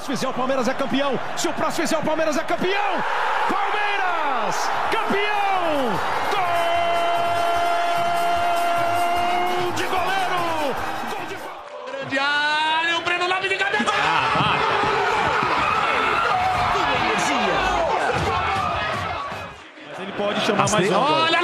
próximo fizer, o Palmeiras é campeão. Se o próximo fizer, o Palmeiras é campeão. Palmeiras, campeão! Gol de goleiro! Gol de Grande área, o Breno Lopes de cabeça. Mas ele pode chamar mais um. Olha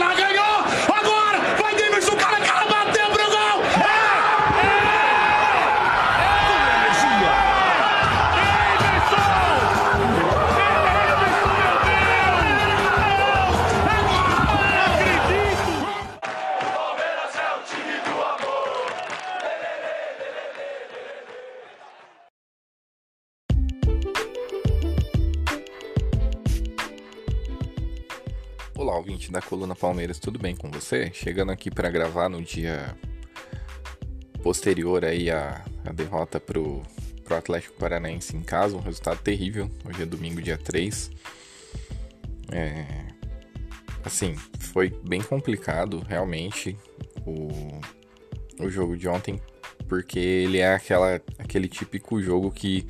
da Coluna Palmeiras, tudo bem com você? Chegando aqui para gravar no dia posterior aí à, à derrota pro, pro Atlético Paranaense em casa, um resultado terrível. Hoje é domingo, dia 3. É, assim, foi bem complicado, realmente, o, o jogo de ontem, porque ele é aquela, aquele típico jogo que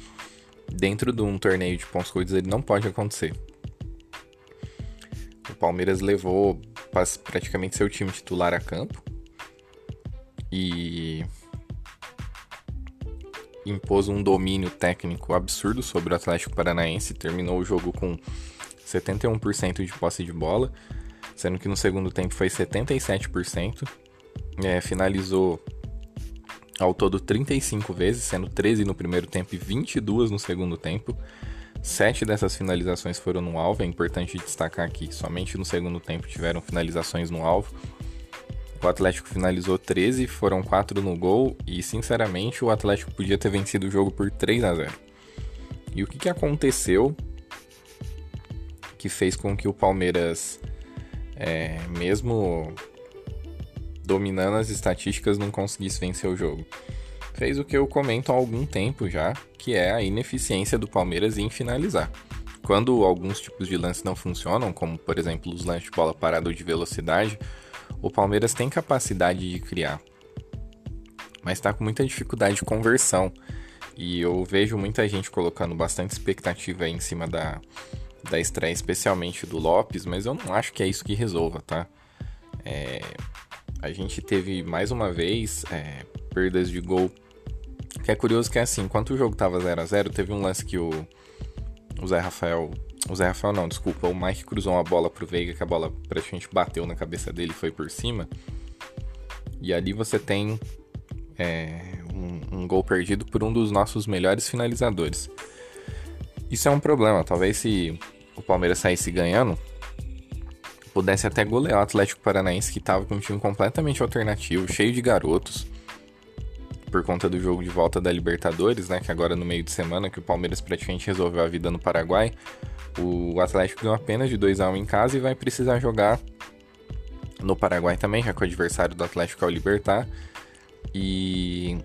dentro de um torneio de pontos corridos ele não pode acontecer. O Palmeiras levou praticamente seu time titular a campo e impôs um domínio técnico absurdo sobre o Atlético Paranaense. Terminou o jogo com 71% de posse de bola, sendo que no segundo tempo foi 77%. É, finalizou ao todo 35 vezes, sendo 13 no primeiro tempo e 22 no segundo tempo. Sete dessas finalizações foram no alvo, é importante destacar que somente no segundo tempo tiveram finalizações no alvo. O Atlético finalizou 13, foram 4 no gol e, sinceramente, o Atlético podia ter vencido o jogo por 3 a 0. E o que, que aconteceu que fez com que o Palmeiras, é, mesmo dominando as estatísticas, não conseguisse vencer o jogo? Fez o que eu comento há algum tempo já, que é a ineficiência do Palmeiras em finalizar. Quando alguns tipos de lances não funcionam, como por exemplo os lances de bola parada ou de velocidade, o Palmeiras tem capacidade de criar, mas está com muita dificuldade de conversão. E eu vejo muita gente colocando bastante expectativa em cima da, da estreia, especialmente do Lopes, mas eu não acho que é isso que resolva, tá? É, a gente teve mais uma vez é, perdas de gol que é curioso que é assim, enquanto o jogo tava 0 a 0 teve um lance que o, o Zé Rafael. O Zé Rafael não, desculpa, o Mike cruzou uma bola pro Veiga, que a bola praticamente bateu na cabeça dele e foi por cima. E ali você tem é, um, um gol perdido por um dos nossos melhores finalizadores. Isso é um problema, talvez se o Palmeiras saísse ganhando, pudesse até golear o Atlético Paranaense, que tava com um time completamente alternativo, cheio de garotos por conta do jogo de volta da Libertadores, né? Que agora no meio de semana, que o Palmeiras praticamente resolveu a vida no Paraguai. O Atlético ganhou apenas de 2 a 1 em casa e vai precisar jogar no Paraguai também, já que o adversário do Atlético é o Libertar. E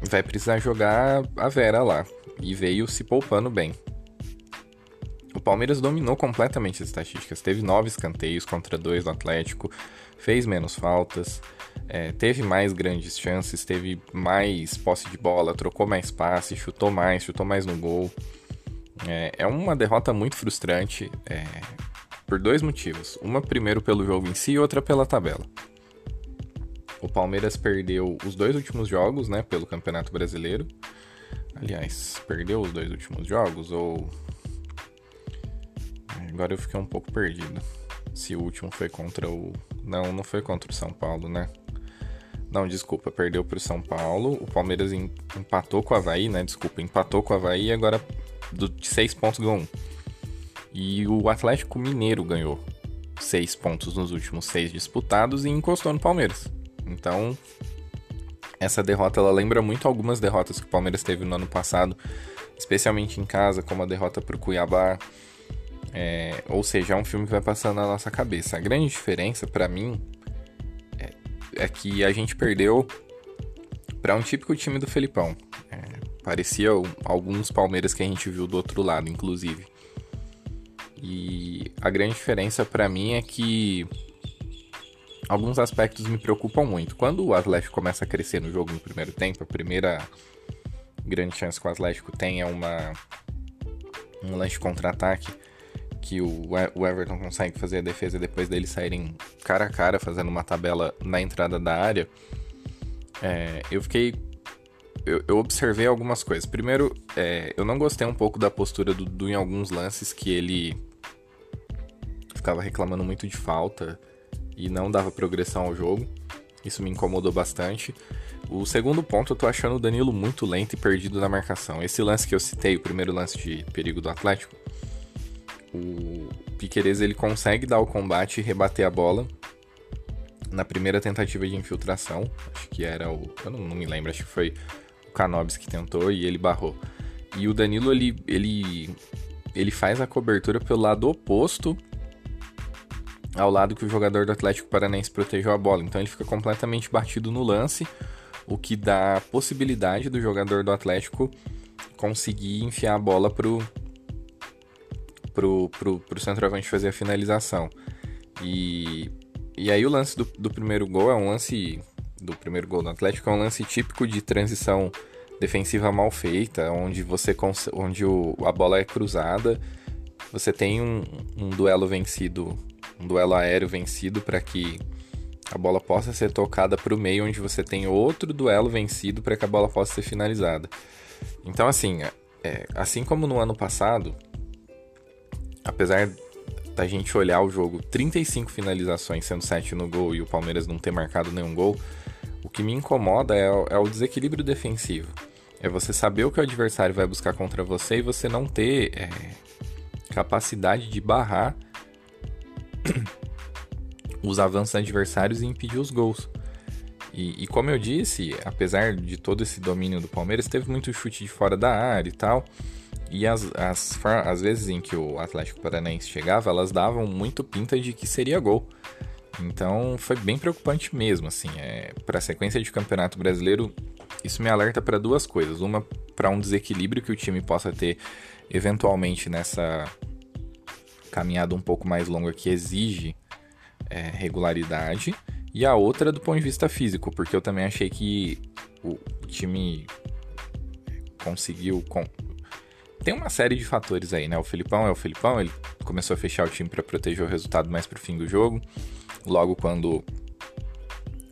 vai precisar jogar a Vera lá. E veio se poupando bem. O Palmeiras dominou completamente as estatísticas. Teve nove escanteios contra dois do Atlético. Fez menos faltas. É, teve mais grandes chances, teve mais posse de bola, trocou mais passe, chutou mais, chutou mais no gol. É, é uma derrota muito frustrante é, por dois motivos. Uma, primeiro, pelo jogo em si, e outra pela tabela. O Palmeiras perdeu os dois últimos jogos, né, pelo Campeonato Brasileiro. Aliás, perdeu os dois últimos jogos ou. Agora eu fiquei um pouco perdido. Se o último foi contra o. Não, não foi contra o São Paulo, né? Não, desculpa, perdeu pro São Paulo. O Palmeiras em- empatou com o Havaí, né? Desculpa, empatou com o Havaí e agora do- de seis pontos ganhou um. E o Atlético Mineiro ganhou seis pontos nos últimos seis disputados e encostou no Palmeiras. Então, essa derrota ela lembra muito algumas derrotas que o Palmeiras teve no ano passado, especialmente em casa, como a derrota pro Cuiabá. É, ou seja, é um filme que vai passando na nossa cabeça. A grande diferença pra mim é, é que a gente perdeu para um típico time do Felipão. É, parecia alguns Palmeiras que a gente viu do outro lado, inclusive. E a grande diferença pra mim é que alguns aspectos me preocupam muito. Quando o Atlético começa a crescer no jogo no primeiro tempo, a primeira grande chance que o Atlético tenha uma um lance contra-ataque que o, Everton consegue fazer a defesa depois deles saírem cara a cara fazendo uma tabela na entrada da área, é, eu fiquei. Eu, eu, observei algumas coisas. Primeiro, é, eu não gostei um pouco da postura do Dudu em alguns lances que ele ficava reclamando muito de falta e não dava progressão ao jogo. Isso me incomodou bastante. O segundo ponto, eu tô achando o Danilo muito lento e perdido na marcação. Esse lance que eu citei, o primeiro lance de perigo do Atlético, o Piquerez ele consegue dar o combate e rebater a bola na primeira tentativa de infiltração. Acho que era o. Eu não, não me lembro, acho que foi o Canobis que tentou e ele barrou. E o Danilo ele, ele, ele faz a cobertura pelo lado oposto ao lado que o jogador do Atlético Paranaense protegeu a bola. Então ele fica completamente batido no lance, o que dá a possibilidade do jogador do Atlético conseguir enfiar a bola pro, pro, pro, pro centroavante fazer a finalização. E, e aí o lance do, do primeiro gol é um lance. Do primeiro gol do Atlético é um lance típico de transição defensiva mal feita, onde você onde o, a bola é cruzada, você tem um, um duelo vencido um duelo aéreo vencido para que a bola possa ser tocada para o meio, onde você tem outro duelo vencido para que a bola possa ser finalizada. Então, assim, é, assim como no ano passado, apesar da gente olhar o jogo 35 finalizações, sendo 7 no gol e o Palmeiras não ter marcado nenhum gol, o que me incomoda é, é o desequilíbrio defensivo. É você saber o que o adversário vai buscar contra você e você não ter é, capacidade de barrar os avanços adversários e impedir os gols. E, e, como eu disse, apesar de todo esse domínio do Palmeiras, teve muito chute de fora da área e tal. E as, as, as vezes em que o Atlético Paranaense chegava, elas davam muito pinta de que seria gol. Então foi bem preocupante mesmo, assim. É, para a sequência de campeonato brasileiro, isso me alerta para duas coisas. Uma, para um desequilíbrio que o time possa ter eventualmente nessa caminhada um pouco mais longa que exige é, regularidade, e a outra do ponto de vista físico, porque eu também achei que o time conseguiu. Com... Tem uma série de fatores aí, né? O Filipão é o Filipão, ele começou a fechar o time para proteger o resultado mais pro fim do jogo. Logo quando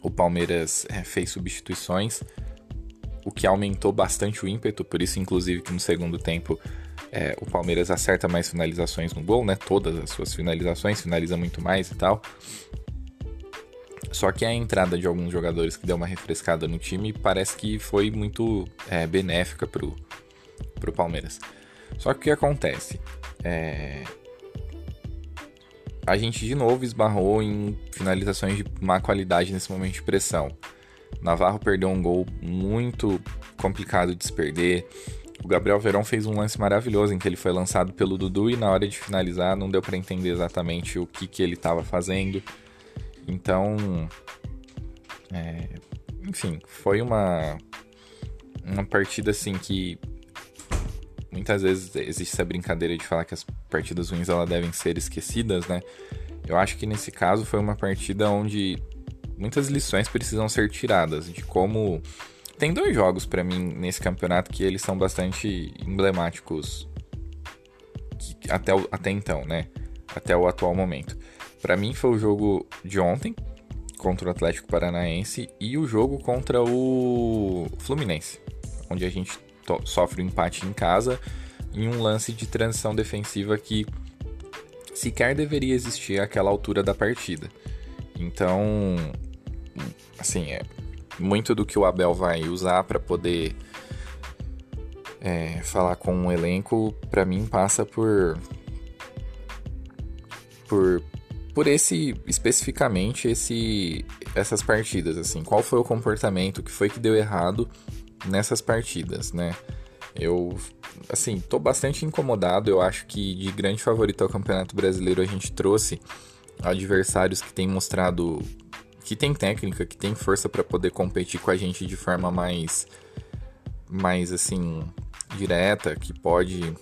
o Palmeiras é, fez substituições, o que aumentou bastante o ímpeto, por isso, inclusive, que no segundo tempo é, o Palmeiras acerta mais finalizações no gol, né? Todas as suas finalizações, finaliza muito mais e tal. Só que a entrada de alguns jogadores que deu uma refrescada no time parece que foi muito é, benéfica pro, pro Palmeiras. Só que o que acontece? É... A gente de novo esbarrou em finalizações de má qualidade nesse momento de pressão. Navarro perdeu um gol muito complicado de se perder. O Gabriel Verão fez um lance maravilhoso em que ele foi lançado pelo Dudu e na hora de finalizar não deu para entender exatamente o que, que ele estava fazendo. Então, é, enfim, foi uma uma partida assim que muitas vezes existe essa brincadeira de falar que as partidas ruins elas devem ser esquecidas, né? Eu acho que nesse caso foi uma partida onde muitas lições precisam ser tiradas de como tem dois jogos para mim nesse campeonato que eles são bastante emblemáticos que, até, o, até então, né? Até o atual momento. Para mim foi o jogo de ontem contra o Atlético Paranaense e o jogo contra o Fluminense, onde a gente sofre um empate em casa em um lance de transição defensiva que sequer deveria existir àquela altura da partida. Então, assim, é, muito do que o Abel vai usar para poder é, falar com um elenco, para mim passa por por por esse especificamente esse essas partidas assim, qual foi o comportamento que foi que deu errado nessas partidas, né? Eu assim, tô bastante incomodado, eu acho que de grande favorito ao Campeonato Brasileiro a gente trouxe adversários que têm mostrado que tem técnica, que tem força para poder competir com a gente de forma mais mais assim direta, que pode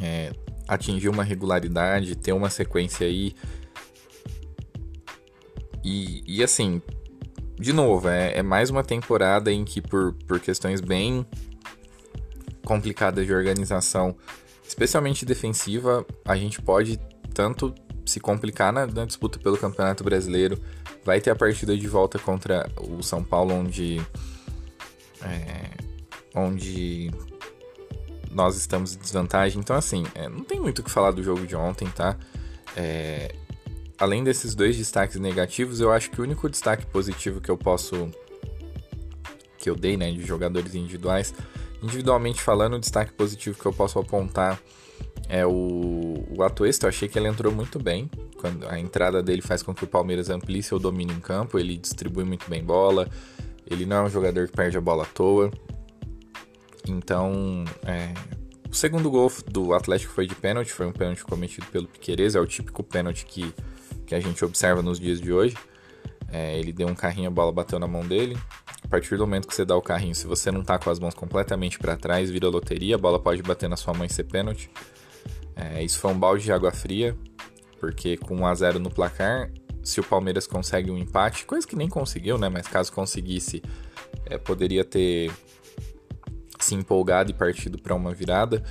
é, atingir uma regularidade, ter uma sequência aí. E, e assim, de novo, é, é mais uma temporada em que por, por questões bem complicadas de organização, especialmente defensiva, a gente pode tanto se complicar na, na, disputa pelo Campeonato Brasileiro. Vai ter a partida de volta contra o São Paulo, onde, é, onde nós estamos em desvantagem. Então, assim, é, não tem muito o que falar do jogo de ontem, tá? É, além desses dois destaques negativos, eu acho que o único destaque positivo que eu posso. que eu dei, né, de jogadores individuais. Individualmente falando, o destaque positivo que eu posso apontar é o, o Atuesta. Eu achei que ele entrou muito bem. Quando a entrada dele faz com que o Palmeiras amplie seu domínio em campo. Ele distribui muito bem bola. Ele não é um jogador que perde a bola à toa. Então, é, o segundo gol do Atlético foi de pênalti, foi um pênalti cometido pelo Piqueires, é o típico pênalti que, que a gente observa nos dias de hoje. É, ele deu um carrinho, a bola bateu na mão dele. A partir do momento que você dá o carrinho, se você não tá com as mãos completamente para trás, vira loteria, a bola pode bater na sua mão e ser pênalti. É, isso foi um balde de água fria, porque com 1 a 0 no placar, se o Palmeiras consegue um empate, coisa que nem conseguiu, né? Mas caso conseguisse, é, poderia ter se empolgado e partido para uma virada,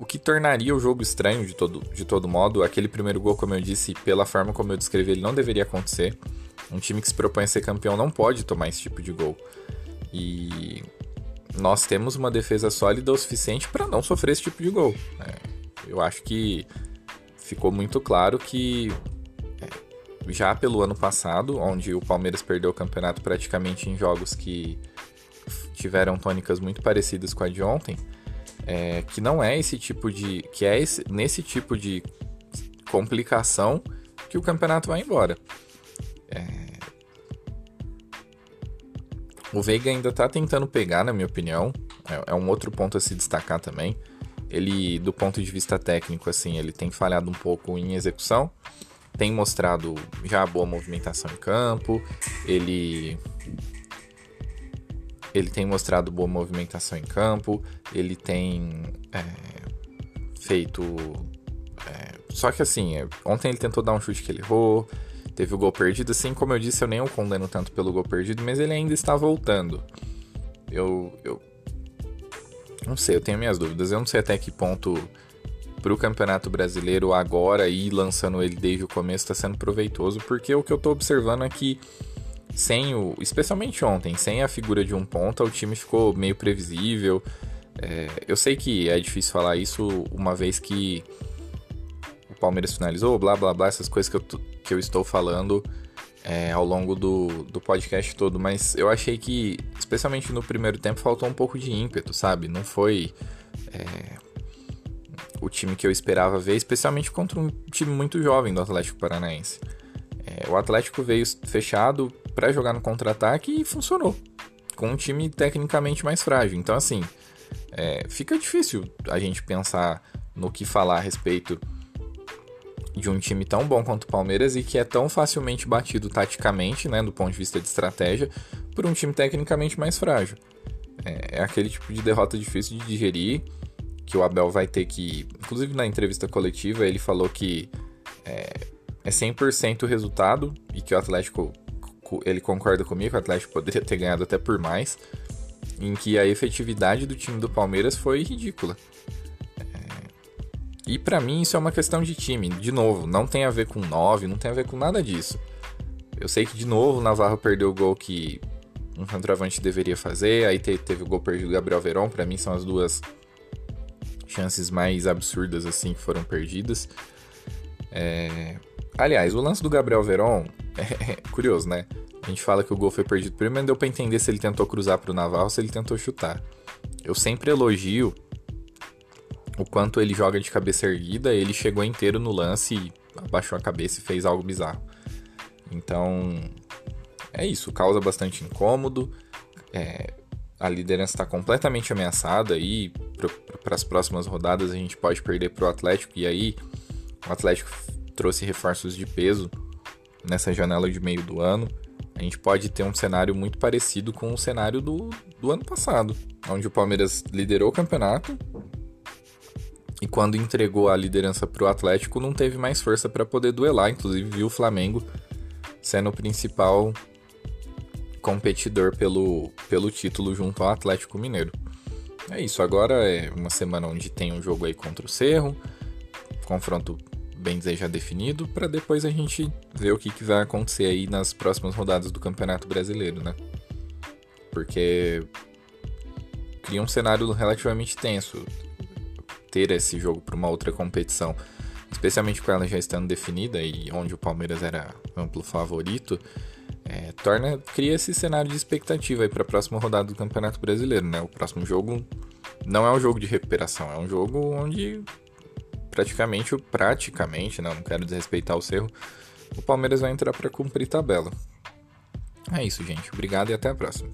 o que tornaria o jogo estranho de todo, de todo modo. Aquele primeiro gol, como eu disse, pela forma como eu descrevi, ele não deveria acontecer. Um time que se propõe a ser campeão não pode tomar esse tipo de gol. E nós temos uma defesa sólida o suficiente para não sofrer esse tipo de gol. É, eu acho que ficou muito claro que é, já pelo ano passado, onde o Palmeiras perdeu o campeonato praticamente em jogos que tiveram tônicas muito parecidas com a de ontem, é, que não é esse tipo de. que é esse, nesse tipo de complicação que o campeonato vai embora. É... O Veiga ainda tá tentando pegar, na minha opinião. É, é, um outro ponto a se destacar também. Ele, do ponto de vista técnico, assim, ele tem falhado um pouco em execução. Tem mostrado já boa movimentação em campo. Ele ele tem mostrado boa movimentação em campo, ele tem é, feito. É, só que assim, é, ontem ele tentou dar um chute que ele errou, teve o gol perdido. Assim como eu disse, eu nem o condeno tanto pelo gol perdido, mas ele ainda está voltando. Eu, eu não sei, eu tenho minhas dúvidas. Eu não sei até que ponto para o Campeonato Brasileiro agora e lançando ele desde o começo está sendo proveitoso, porque o que eu estou observando é que sem o. Especialmente ontem, sem a figura de um ponta, o time ficou meio previsível. É, eu sei que é difícil falar isso uma vez que o Palmeiras finalizou, blá blá blá, essas coisas que eu, que eu estou falando é, ao longo do, do podcast todo, mas eu achei que, especialmente no primeiro tempo, faltou um pouco de ímpeto, sabe? Não foi é, o time que eu esperava ver, especialmente contra um time muito jovem do Atlético Paranaense. É, o Atlético veio fechado, para jogar no contra-ataque e funcionou. Com um time tecnicamente mais frágil. Então, assim, é, fica difícil a gente pensar no que falar a respeito de um time tão bom quanto o Palmeiras e que é tão facilmente batido taticamente, né, do ponto de vista de estratégia, por um time tecnicamente mais frágil. É, é aquele tipo de derrota difícil de digerir, que o Abel vai ter que. Inclusive na entrevista coletiva ele falou que é, é 100% o resultado e que o Atlético ele concorda comigo o Atlético poderia ter ganhado até por mais, em que a efetividade do time do Palmeiras foi ridícula. É... E para mim isso é uma questão de time, de novo, não tem a ver com 9, não tem a ver com nada disso. Eu sei que de novo o Navarro perdeu o gol que um centroavante deveria fazer, aí teve o gol perdido do Gabriel Veron, para mim são as duas chances mais absurdas assim que foram perdidas. É... Aliás, o lance do Gabriel Veron é curioso, né? A gente fala que o gol foi perdido primeiro, mas deu pra entender se ele tentou cruzar pro Navarro ou se ele tentou chutar. Eu sempre elogio o quanto ele joga de cabeça erguida, ele chegou inteiro no lance e abaixou a cabeça e fez algo bizarro. Então, é isso, causa bastante incômodo. É, a liderança está completamente ameaçada e para as próximas rodadas a gente pode perder para o Atlético e aí o Atlético trouxe reforços de peso nessa janela de meio do ano, a gente pode ter um cenário muito parecido com o cenário do, do ano passado, onde o Palmeiras liderou o campeonato e quando entregou a liderança para o Atlético não teve mais força para poder duelar, inclusive viu o Flamengo sendo o principal competidor pelo, pelo título junto ao Atlético Mineiro. É isso, agora é uma semana onde tem um jogo aí contra o Cerro, confronto bem dizer já definido, para depois a gente ver o que, que vai acontecer aí nas próximas rodadas do Campeonato Brasileiro, né? Porque cria um cenário relativamente tenso ter esse jogo para uma outra competição, especialmente com ela já estando definida e onde o Palmeiras era amplo favorito, é, torna cria esse cenário de expectativa para a próxima rodada do Campeonato Brasileiro, né? O próximo jogo não é um jogo de recuperação, é um jogo onde praticamente, praticamente, não, não quero desrespeitar o Cerro, o Palmeiras vai entrar para cumprir tabela. É isso, gente. Obrigado e até a próxima.